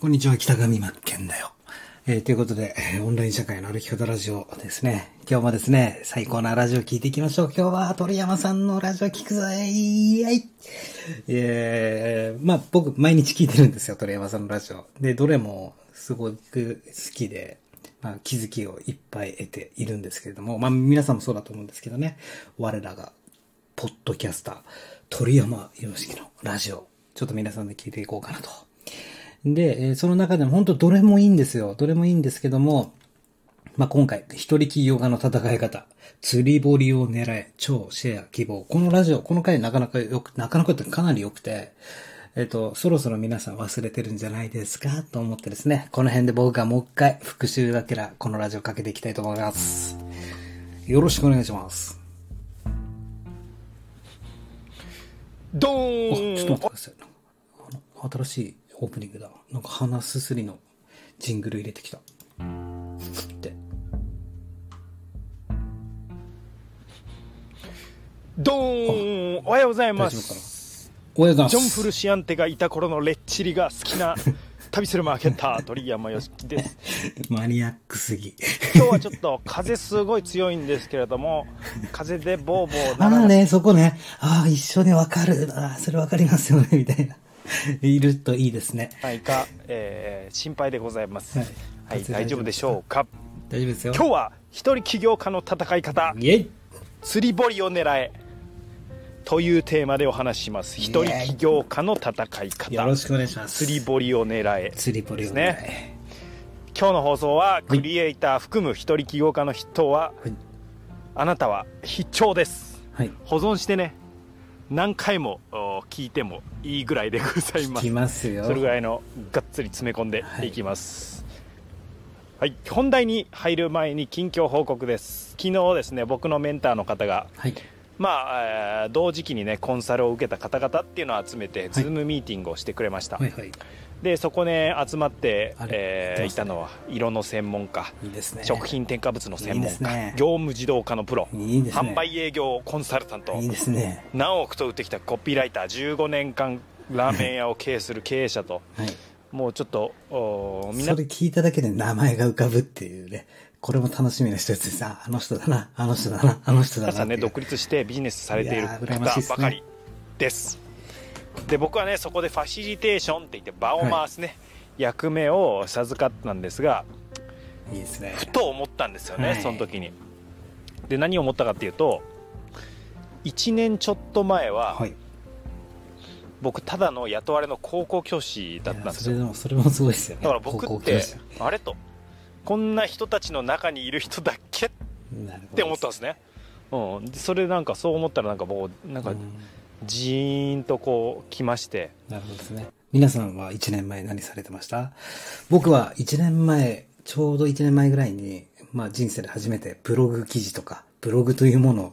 こんにちは、北上真剣だよ。えー、ということで、オンライン社会の歩き方ラジオですね。今日もですね、最高なラジオ聞いていきましょう。今日は鳥山さんのラジオ聞くぞいはい。えー、まあ僕、毎日聞いてるんですよ、鳥山さんのラジオ。で、どれもすごく好きで、まあ気づきをいっぱい得ているんですけれども、まあ皆さんもそうだと思うんですけどね、我らが、ポッドキャスター、鳥山洋介のラジオ、ちょっと皆さんで聞いていこうかなとで、えその中でも本当どれもいいんですよ。どれもいいんですけども、まあ、今回、一人起業家の戦い方、釣り堀を狙え、超シェア希望。このラジオ、この回なかなかよく、なかなかってかなり良くて、えっと、そろそろ皆さん忘れてるんじゃないですか？と思ってですね、この辺で僕がもう一回復習がてら、このラジオかけていきたいと思います。よろしくお願いします。ドーンちょっと待ってください。あの、新しいオープニングだ。なんか鼻すすりのジングル入れてきた。って。ドーンおはようございます。おはようございます。ジョン・フルシアンテがいた頃のレッチリが好きな 旅するマーケッター鳥山よしきです マニアックすぎ今日はちょっと風すごい強いんですけれども 風でボーボーああねそこねああ一緒にわかるあそれわかりますよねみたいな いるといいですね。はいか、えー、心配でございます。はい、はい、大丈夫でしょうか？大丈夫ですよ。今日は一人起業家の戦い方。イェイ釣り堀を狙え。というテーマでお話しします。一人起業家の戦い方。よろしくお願いします。釣り堀を狙え。釣り堀を狙え。ね。今日の放送はクリエイター含む一人起業家の人は、はい、あなたは必聴です。はい、保存してね何回も聞いてもいいぐらいでございます。きますよ。それぐらいのがっつり詰め込んでい。きます、はい、はい、本題に入る前に近況報告です。昨日ですね僕のメンターの方が、はい、まあ、同時期にねコンサルを受けた方々っていうのを集めて、ズームミーティングをしてくれました、はいはいでそこね集まって、えー、いたのは色の専門家。いいです、ね、食品添加物の専門家、ね、業務自動化のプロ。ね、販売営業コンサルタント。いいですね。何億と売ってきたコピーライター。15年間ラーメン屋を経営する経営者と、はい、もうちょっとおみんな。それ聞いただけで名前が浮かぶっていうね。これも楽しみな人です。さあの人だな。あの人だな。あの人だな皆さんね独立してビジネスされている方ばかりですで僕はねそこでファシリテーションって言って場を回すね、はい。役目を授かったんですがいいですね。ふと思ったんですよね、はい、その時に。で何を思ったかっていうと1年ちょっと前は、はい、僕ただの雇われの高校教師だったんですよ。それもすごいですよね。だから僕ってあれとこんな人たちの中にいる人だっけ？って思ったんですね。うん、それなんかそう思ったらなんかもうなんかジーンとこう来ましてなるほどですね皆さんは1年前何されてました？僕は1年前、ちょうど1年前ぐらいに、まあ人生で初めてブログ記事とか、ブログというものを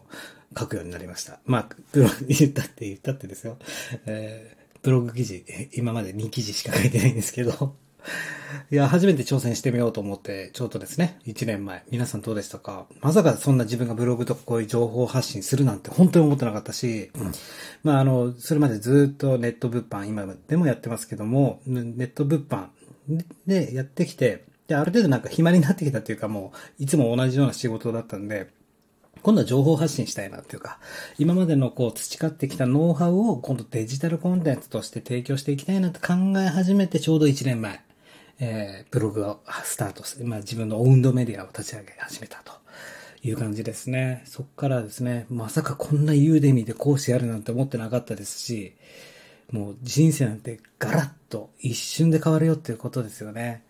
書くようになりました。まあ、ブログ 言ったって言ったってですよ。えー、ブログ記事、今まで2記事しか書いてないんですけど、いや、初めて挑戦してみようと思って、ちょうどですね、1年前。皆さんどうでしたか？まさかそんな自分がブログとかこういう情報発信するなんて本当に思ってなかったし、うん、まああの、それまでずっとネット物販、今でもやってますけども、ネット物販でやってきて、で、ある程度なんか暇になってきたっていうかもう、いつも同じような仕事だったんで、今度は情報発信したいなっていうか、今までのこう培ってきたノウハウを今度デジタルコンテンツとして提供していきたいなって考え始めてちょうど1年前。えー、ブログをスタートして、まあ自分のオウンドメディアを立ち上げ始めたという感じですね。そっからですね、まさかこんなユーデミーで講師やるなんて思ってなかったですし、もう人生なんてガラッと一瞬で変わるよっていうことですよね。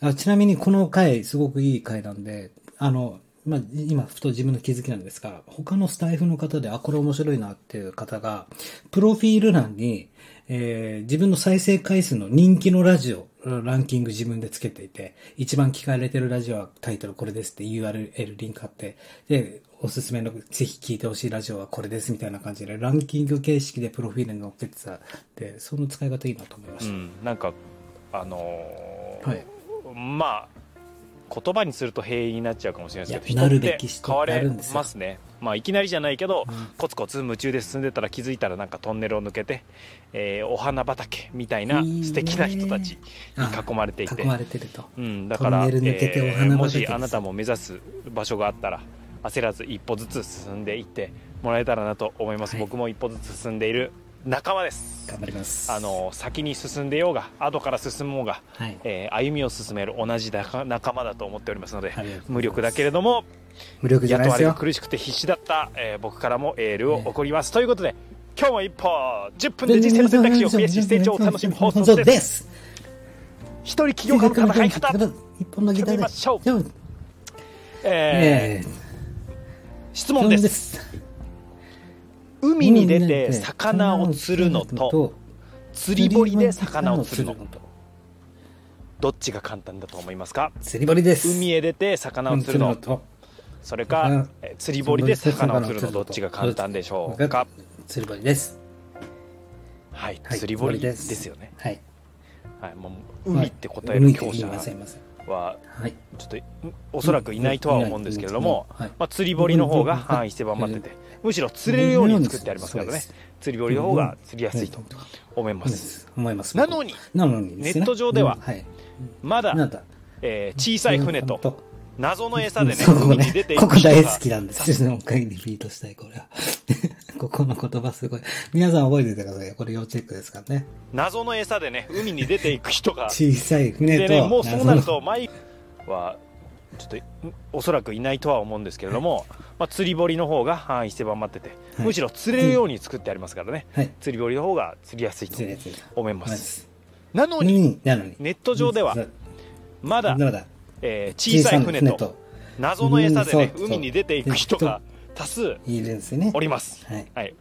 あちなみにこの回すごくいい回なんで、あの、まあ、今、ふと自分の気づきなんですが、他のスタイフの方で、あ、これ面白いなっていう方が、プロフィール欄に、えー、自分の再生回数の人気のラジオ、ランキング自分でつけていて、一番聞かれてるラジオはタイトルこれですって URL リンクあって、で、おすすめのぜひ聞いてほしいラジオはこれですみたいな感じで、ランキング形式でプロフィールに載っけてたで、その使い方いいなと思いました。うん、なんか、あのー、はい、まあ、言葉にすると平易になっちゃうかもしれないですけどなるべき変われますねまあいきなりじゃないけど、うん、コツコツ夢中で進んでたら気づいたらなんかトンネルを抜けて、えー、お花畑みたいな素敵な人たちに囲まれていて。囲まれてると、うん、だから、えー、もしあなたも目指す場所があったら焦らず一歩ずつ進んでいってもらえたらなと思います、はい、僕も一歩ずつ進んでいる仲間です。頑張ります。あの先に進んでようが後から進もうが、はい、えー、歩みを進める同じ仲間だと思っておりますので無力だけれども無力じゃないですよ。苦しくて必死だった、えー、僕からもエールを送ります、ということで今日も一歩10分で人生の選択肢を増やし成長を楽しむ放送です。一人起業家の戦い方一本のギターでましょう。えー、質問です。海に出て魚を釣るのと釣り堀で魚を釣るのどっちが簡単だと思いますか？釣り堀です。海へ出て魚を釣るのそれか釣り堀で魚を釣るのどっちが簡単でしょうか？釣り堀です。はい、釣り堀です。よね。はい、はい、もう海って答える強者はちょっとおそらくいないとは思うんですけれども、まあ、釣り堀の方が範囲狭まっててむしろ釣れるように作ってありますからね。釣り堀の方が釣りやすいと思います。思います。なのにネット上ではまだ、え小さい船と謎の餌でね、海に出ていくここ大好きなんですよ。もう一回リピートしたい、これは。ここの言葉すごい。皆さん覚えておいてください。これ要チェックですからね。謎の餌でね、海に出ていく人が。小さい船と。でね、もうそうなると、前は、ちょっと、おそらくいないとは思うんですけれども、まあ、釣り堀の方が範囲狭まってて、むしろ釣れるように作ってありますからね、はい、釣り堀の方が釣りやすいと思います。なのに、ネット上では、まだ、えー、小さい船と謎の餌でね、海に出ていく人が多数おります。はい、はい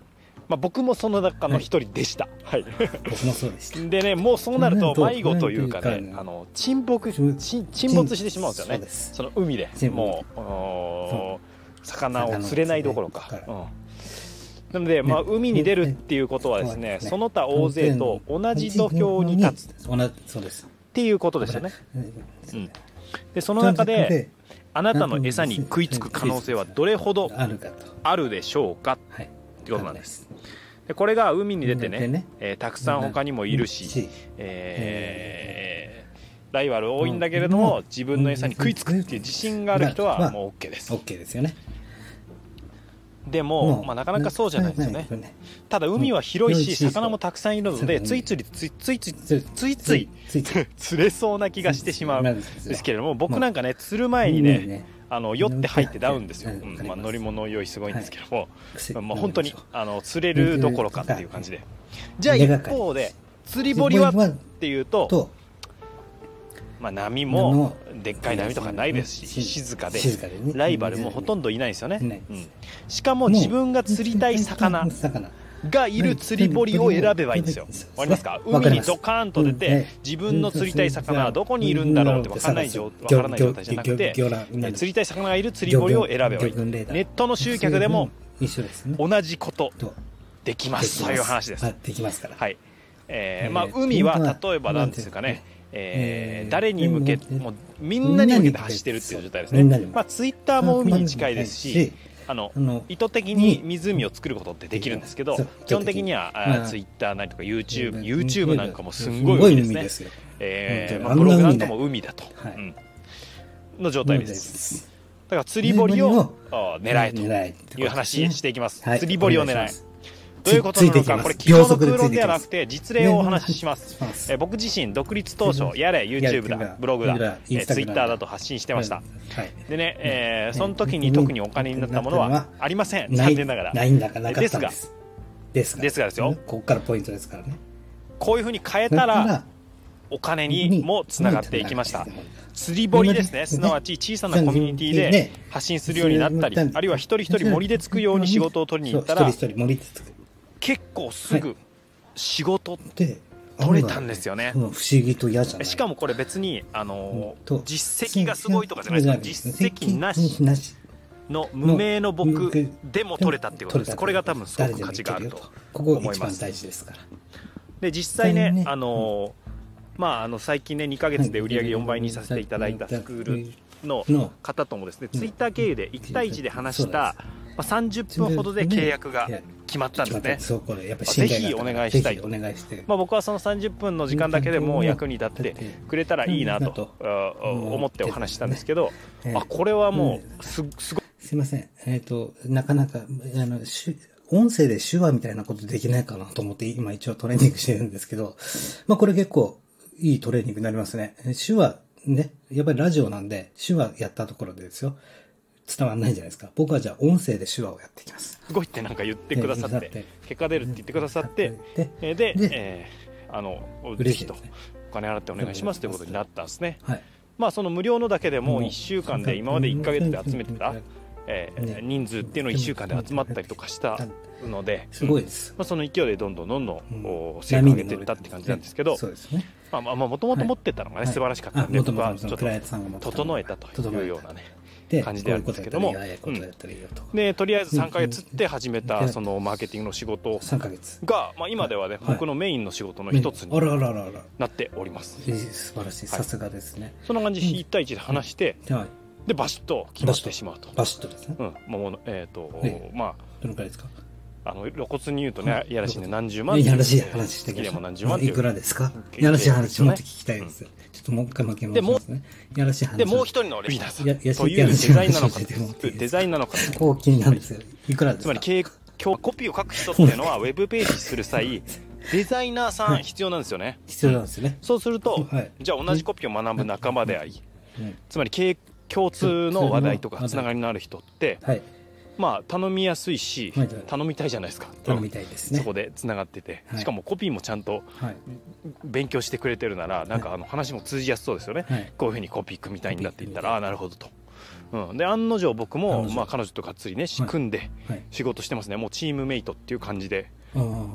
まあ、僕もその中の一人でした。はい。僕もそうでした。でね、もうそうなると迷子というかね、あの、沈没、沈没してしまうんですよね。その海で。もう、魚を釣れないどころか。なので、まあ、海に出るっていうことはですね、その他大勢と同じ土俵に立つ。そうです。っていうことですよね。うん。で、その中で、あなたの餌に食いつく可能性はどれほどあるでしょうか、はい、ってことなんです。でこれが海に出てねね、えー、たくさん他にもいるし、えー、ライバル多いんだけれども、自分の餌に食いつくっていう自信がある人はもう OK です。OK ですよね。でも、まあ、なかなかそうじゃないですよね。ただ海は広いし、魚もたくさんいるので、ついついついついついついつい。釣れそうな気がしてしまうんですけれども、僕なんかね、釣る前にね、あの酔って入ってダウンですよ、うん。まあ、乗り物用意すごいんですけども、はい、まあ、本当にあの釣れるどころかっていう感じで、じゃあ一方で釣り堀はっていうと、まあ、波もでっかい波とかないですし静かでライバルもほとんどいないですよね、うん、しかも自分が釣りたい魚がいる釣り堀を選べばいいんですよ。わかりますか？海にドカーンと出て、自分の釣りたい魚はどこにいるんだろうって分からない状態じゃなくて、釣りたい魚がいる釣り堀を選べばいい。ネットの集客でも同じことできます。そういう話です。できますから。はい。えー、まあ海は例えばなんですかね、えー、誰に向けもうみんなに向けて走ってるっていう状態ですね。まあツイッターも海に近いですし、あの意図的に湖を作ることってできるんですけど、基本的にはツイッターなりとか YouTube、YouTube なんかもすんごい海ですね。えーまあ、ブログなんかも海だと、うん、の状態です。だから釣り堀を狙えという話していきます。釣り堀を狙え。どういうことなのか、これ、基本の空論ではなくて、実例をお話しします。え僕自身、独立当初、やれ、YouTube だ、ブログだ、え Twitter だと発信してました。でね、えー、その時に特にお金になったものはありません。残念ながら。ないんだかなかったんです。ですが。ですがですよ。ここからポイントですからね。こういうふうに変えたら、お金にもつながっていきました。釣り堀ですね、すなわち小さなコミュニティで発信するようになったり、あるいは一人一人森でつくように仕事を取りに行ったら、結構すぐ仕事って取れたんですよね、不思議と嫌じゃない。しかもこれ別にあの実績がすごいとかじゃないですか。実績なし。の無名の僕でも取れたっていうことですこれが多分すごく価値があると思います。大事ですから。で実際ねあのまあ、あの最近ね2か月で売り上げ4倍にさせていただいたスクールの方ともですね、ツイッター経由で1対1で話した、まあ、30分ほどで契約が決まったんですね。そうこれやっぱぜひお願いしたいと。まあ、僕はその30分の時間だけでも役に立ってくれたらいいなと思ってお話したんですけど、あこれはもうすすごい。すいません。えっ、ー、と、なかなか、あの、音声で手話みたいなことできないかなと思って今一応トレーニングしてるんですけど、まあこれ結構いいトレーニングになりますね。手話ね、やっぱりラジオなんで手話やったところでですよ。伝わんないじゃないですか。僕はじゃあ音声で手話をやっていきます。すごいってなんか言ってくださって、結果出るって言ってくださって、で、で、えー、あの、嬉しいと、お金払ってお願いしますということになったんですね。はい。まあその無料のだけでも1週間で今まで1か月で集めてたえー、人数っていうのを1週間で集まったりとかしたので、すごいです。まあ、その勢いでどんどんどんどん、成果を上げていったって感じなんですけど、そうですね。まあ、まあ、もともと持ってたのがね、素晴らしかったんで、僕はちょっと整えたというようなね、感じであるんですけども、でとりあえず3か月って始めたそのマーケティングの仕事が、まあ、今ではね、僕のメインの仕事の一つになっております。素晴らしい、さすがですね。そんな感じで1対1で話して、でバシッと決まってしまうと。バシッとですね。うん。もうえっ、ー、と、ええ、まあ。どのくらいですかあの露骨に言うとね、いやらしいね、何十万いやらしい話してきでも何十万いくらですか？いやらしい話、もっと聞きたいです。ちょっともう一回巻き戻しますね。いやらしい話。で、もう一人のリーダーさん。というデザインなのか、デザインなのか。こう気になるんですよ。いくらですかつまり、経コピーを書く人っていうのは、ウェブページする際、デザイナーさん必要なんですよね。必要なんですね。そうすると、じゃあ同じコピーを学ぶ仲間であり、つまり経共通の話題とかつながりのある人って、はい、まあ頼みやすいし、はい、頼みたいじゃないですか。頼みたいですね。そこでつながってて、しかもコピーもちゃんと勉強してくれてるなら、なんかあの話も通じやすそうですよね、こういうふうにコピー組みたいんだって言ったらああなるほどと。うん、で案の定僕も、まあ、彼女とがっつりね組んで仕事してますね、もうチームメイトっていう感じで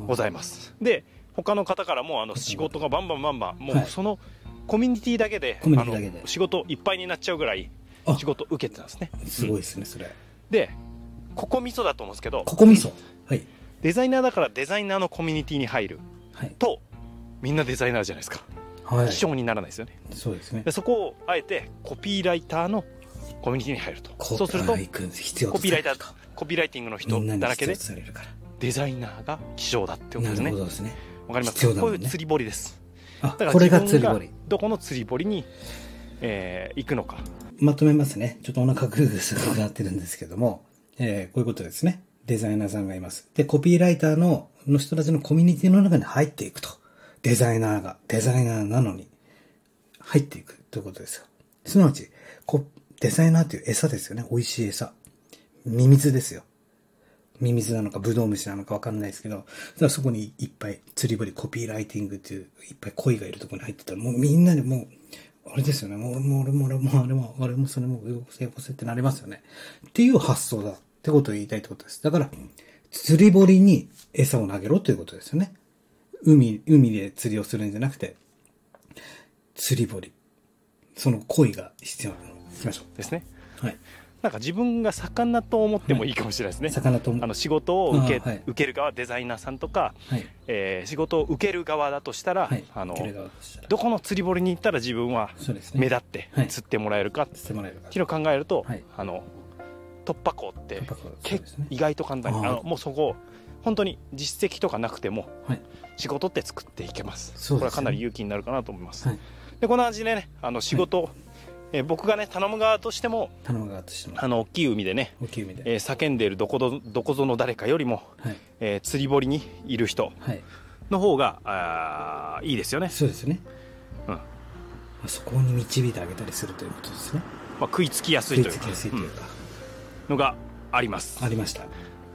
ございます。で他の方からもあの仕事がバンバンバンバンもうそのコミュニティだけであの仕事いっぱいになっちゃうぐらい仕事受けてたんですね。すごいですね、それ。でここ味噌だと思うんですけど。ここ味噌。はい。デザイナーだからデザイナーのコミュニティに入る、はい、とみんなデザイナーじゃないですか。はい。一緒にならないですよね。そうですね。でそこをあえてコピーライターのコミュニティに入ると。そうするとコピーライターコピーライティングの人だらけでデザイナーが希少だってことですね。なるほどですね。わかりますこういう釣り堀です。だからこれが釣り堀。どこの釣り堀に、えー、行くのか。まとめますね。ちょっとお腹グーグーするなってるんですけども、えー、こういうことですね。デザイナーさんがいます。で、コピーライターの、の人たちのコミュニティの中に入っていくと。デザイナーが、デザイナーなのに、入っていくということですよ。すなわち、こデザイナーっていう餌ですよね。美味しい餌。ミミズですよ。ミミズなのかブドウ虫なのかわかんないですけど、そこにいっぱい釣り堀コピーライティングっていういっぱい恋がいるとこに入ってたら、もうみんなでもうあれですよね。もう俺も俺も俺もあれも、あれもそれも、よこせよこせってなりますよね。っていう発想だってことを言いたいってことです。だから、釣り堀に餌を投げろということですよね。海、海で釣りをするんじゃなくて、釣り堀。その恋が必要なの。行きましょう。ですね。はい。なんか自分が魚と思ってもいいかもしれないですね。魚とあの仕事を受けはい、受ける側デザイナーさんとか、はい、えー、仕事を受ける側だとしたら、はい、あのどこの釣り堀に行ったら自分は目立って釣ってもらえるかっていうのを考えると、あの突破口って、結構意外と簡単にあのもうそこ本当に実績とかなくても、仕事って作っていけます。これはかなり勇気になるかなと思います。でこんな感じでねあの仕事、えー、僕がね頼む側としても頼む側としても。あの大きい海でね大きい海で、えー、叫んでいるどこどどこぞの誰かよりも、はい。えー、釣り堀にいる人の方が、はい、あいいですよね。そうですね、うん、そこに導いてあげたりするということですね、まあ、食いつきやすいというかいいうか、うん、のがあります。ありました。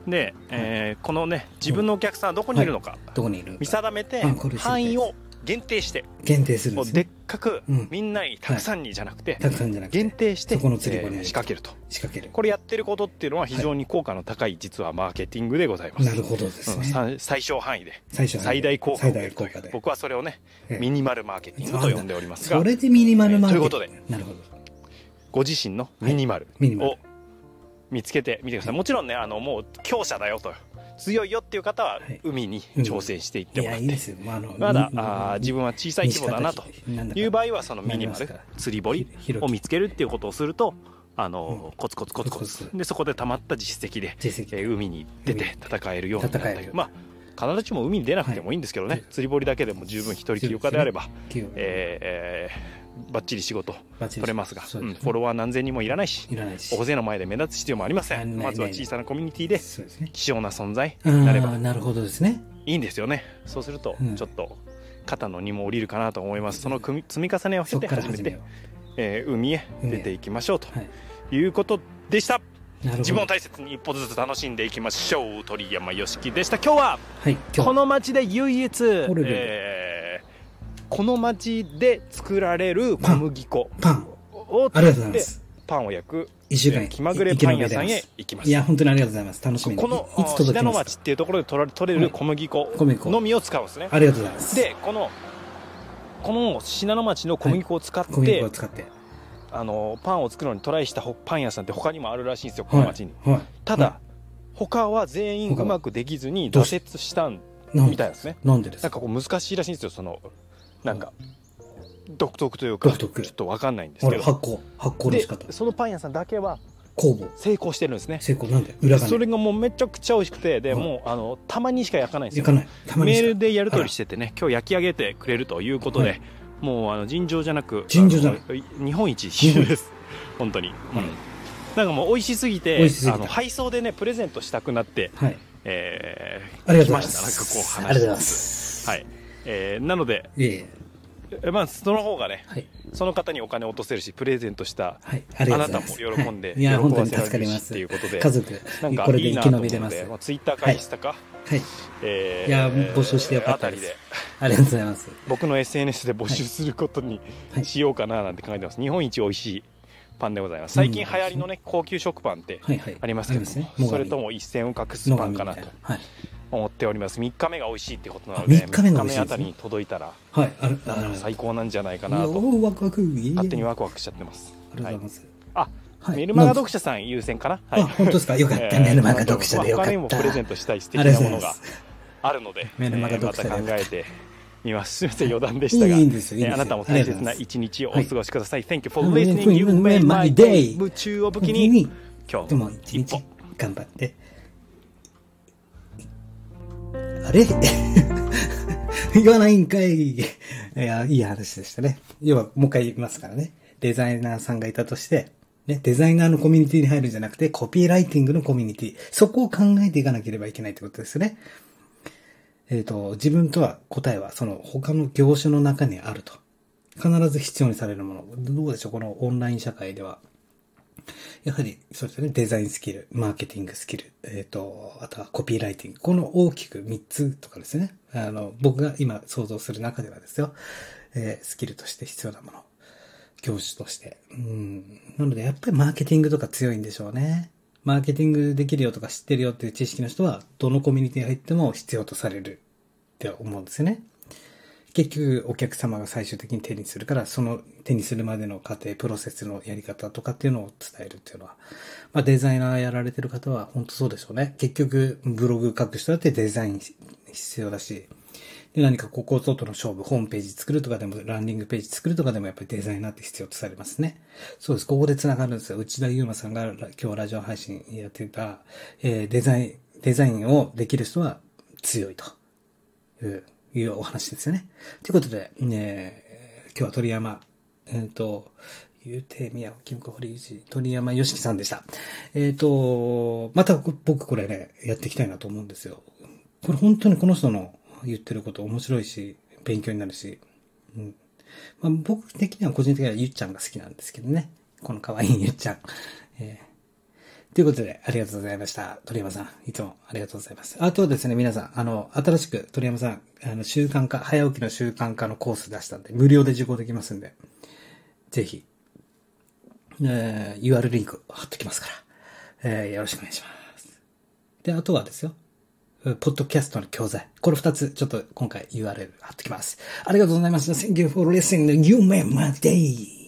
で、えー、このね自分のお客さんはどこにいるのか、はい、どこにいる？見定めて範囲を限定して。限定するんです、ね、でっかく、みんなにたくさんにじゃなくて、たくさんじゃなくて限定してそこの釣りに、仕掛けると。仕掛ける。これやってることっていうのは非常に効果の高い、実はマーケティングでございます。なるほどですね、最小範囲で。最大効果最大効果で。僕はそれをね、ミニマルマーケティングと呼んでおりますが。それでミニマルマーケティング、ということで。なるほど。ご自身のミニマル。を見つけてみてください、もちろんねあのもう強者だよと。強いよっていう方は海に挑戦していってもらって、まだあ自分は小さい規模だなと。いう場合はそのミニマル釣り堀を見つけるっていうことをするとあの、うん、コツコツコツコツ。でそこでたまった実績で実績、えー、海に出て戦えるようになったり。まあ必ずしも海に出なくてもいいんですけどね、はい、釣り堀だけでも十分一人休暇であれば、ねえー、ばっちり仕事取れますが、ね。うん、フォロワー何千人もいらないし大勢の前で目立つ必要もありません。まずは小さなコミュニティで希少な存在になれば。なるほどですね。いいんですよね。そうするとちょっと肩の荷も下りるかなと思います、その積み重ねを経て初めて、えー、海へ出ていきましょうとい。うことでした、自分を大切に一歩ずつ楽しんでいきましょう。鳥山よしきでした。今日は、はい、この町で唯一、えー、この町で作られる小麦粉。パン。をありがとうございます。パンを焼く。一週間気まぐれパン屋さんへ行きます。いや本当にありがとうございます。楽しみこのいつ届きます町っていうところで取ら取れる小麦粉。のみを使うんですね、ありがとうございます。でこのこの信濃町の小麦粉を使って、はい、小麦粉を使って。あのパンを作るのにトライしたパン屋さんって他にもあるらしいんですよこの町に、はい。はい、ただ、はい、他は全員うまくできずに挫折したんみたいですね。なんでですなんかこう難しいらしいんですよそのなんか、独特というかちょっと分かんないんですけど。発酵発酵の仕方。そのパン屋さんだけは酵母。成功してるんですね。成功なんで裏それがもうめちゃくちゃ美味しくてで、もうあのたまにしか焼かないんですよ。メールでやり取りしててね今日焼き上げてくれるということで、もうあの尋常じゃなく尋常じゃなく日本一です。本当に、うん、なんかもう美味しすぎてあの配送でねプレゼントしたくなって、はい。えー、ありがとうございます。なんかこう話ありがとうございます。はい、えー、なのでいえ。まあ、その方がね、はい、その方にお金を落とせるしプレゼントした、はい、あなたも喜んで、はい、いや本当に助かります。っていうことで家族なんかこれで生き延びれます。まあ、ツイッターかインスタか、はい、えー、いや募集してよかったです。ありがとうございます。僕の SNS で募集することにしようかななんて考えてます、日本一美味しいパンでございます。最近流行りのね高級食パンってありますけど、ね、それとも一線を画すパンかなと思っております。3日目が美味しいってことなので3日目3日目あたりに届いたら、はい、あ最高なんじゃないかなと。ワクワク勝手にワクワクしちゃってます。ありがとうございます、あメルマガ読者さん優先かな、はい、本当ですか？よかった、メルマガ読者でよかった。他にもプレゼントしたい素敵なものがあるのでメルマガ読者でまた考えてみます。すみません、余談でしたが。いい。あなたも大切な一日をお過ごしください。Thank you for listening. You made my day. 夢中を武器に、今日。も一日頑張って。れ 言わないんかい。いや、いい話でしたね。要は、もう一回言いますからね。デザイナーさんがいたとして、ね、デザイナーのコミュニティに入るんじゃなくて、コピーライティングのコミュニティ。そこを考えていかなければいけないってことですね。えっ、ー、と、自分とは答えはその他の業種の中にあると。必ず必要にされるもの。どうでしょうこのオンライン社会では。やはり、そうですね。デザインスキル、マーケティングスキル、えっ、ー、と、あとはコピーライティング。この大きく3つとかですね。あの、僕が今想像する中ではですよ。えー、スキルとして必要なもの。業種として。うん。なので、やっぱりマーケティングとか強いんでしょうね。マーケティングできるよとか知ってるよっていう知識の人は、どのコミュニティに入っても必要とされるって思うんですよね。結局、お客様が最終的に手にするから、その手にするまでの過程、プロセスのやり方とかっていうのを伝えるっていうのは、まあデザイナーやられてる方は本当そうでしょうね。結局、ブログ書く人だってデザイン必要だし、で、何かここととの勝負、ホームページ作るとかでも、ランディングページ作るとかでもやっぱりデザイナーって必要とされますね。そうです。ここで繋がるんですよ。内田祐馬さんが今日ラジオ配信やってた、えー、デザイン、デザインをできる人は強いといういうお話ですよね。ということで、ね、今日は鳥山、えっ、ー、と、ゆうてみや、キムコ堀内、鳥山よしきさんでした。えっ、ー、と、また僕これね、やっていきたいなと思うんですよ。これ本当にこの人の言ってること面白いし、勉強になるし、うん。まあ、僕的には個人的にはゆっちゃんが好きなんですけどね。この可愛いゆっちゃん。えー、ということで、ありがとうございました。鳥山さん、いつもありがとうございます。あとはですね、皆さん、あの、新しく鳥山さん、あの、習慣化、早起きの習慣化のコース出したんで、無料で受講できますんで、ぜひ、えー、UR リンク貼っときますから、えー、よろしくお願いします。で、あとはですよ、ポッドキャストの教材。これ二つ、ちょっと今回 URL 貼っときます。ありがとうございます。Thank you for listening. You made my day.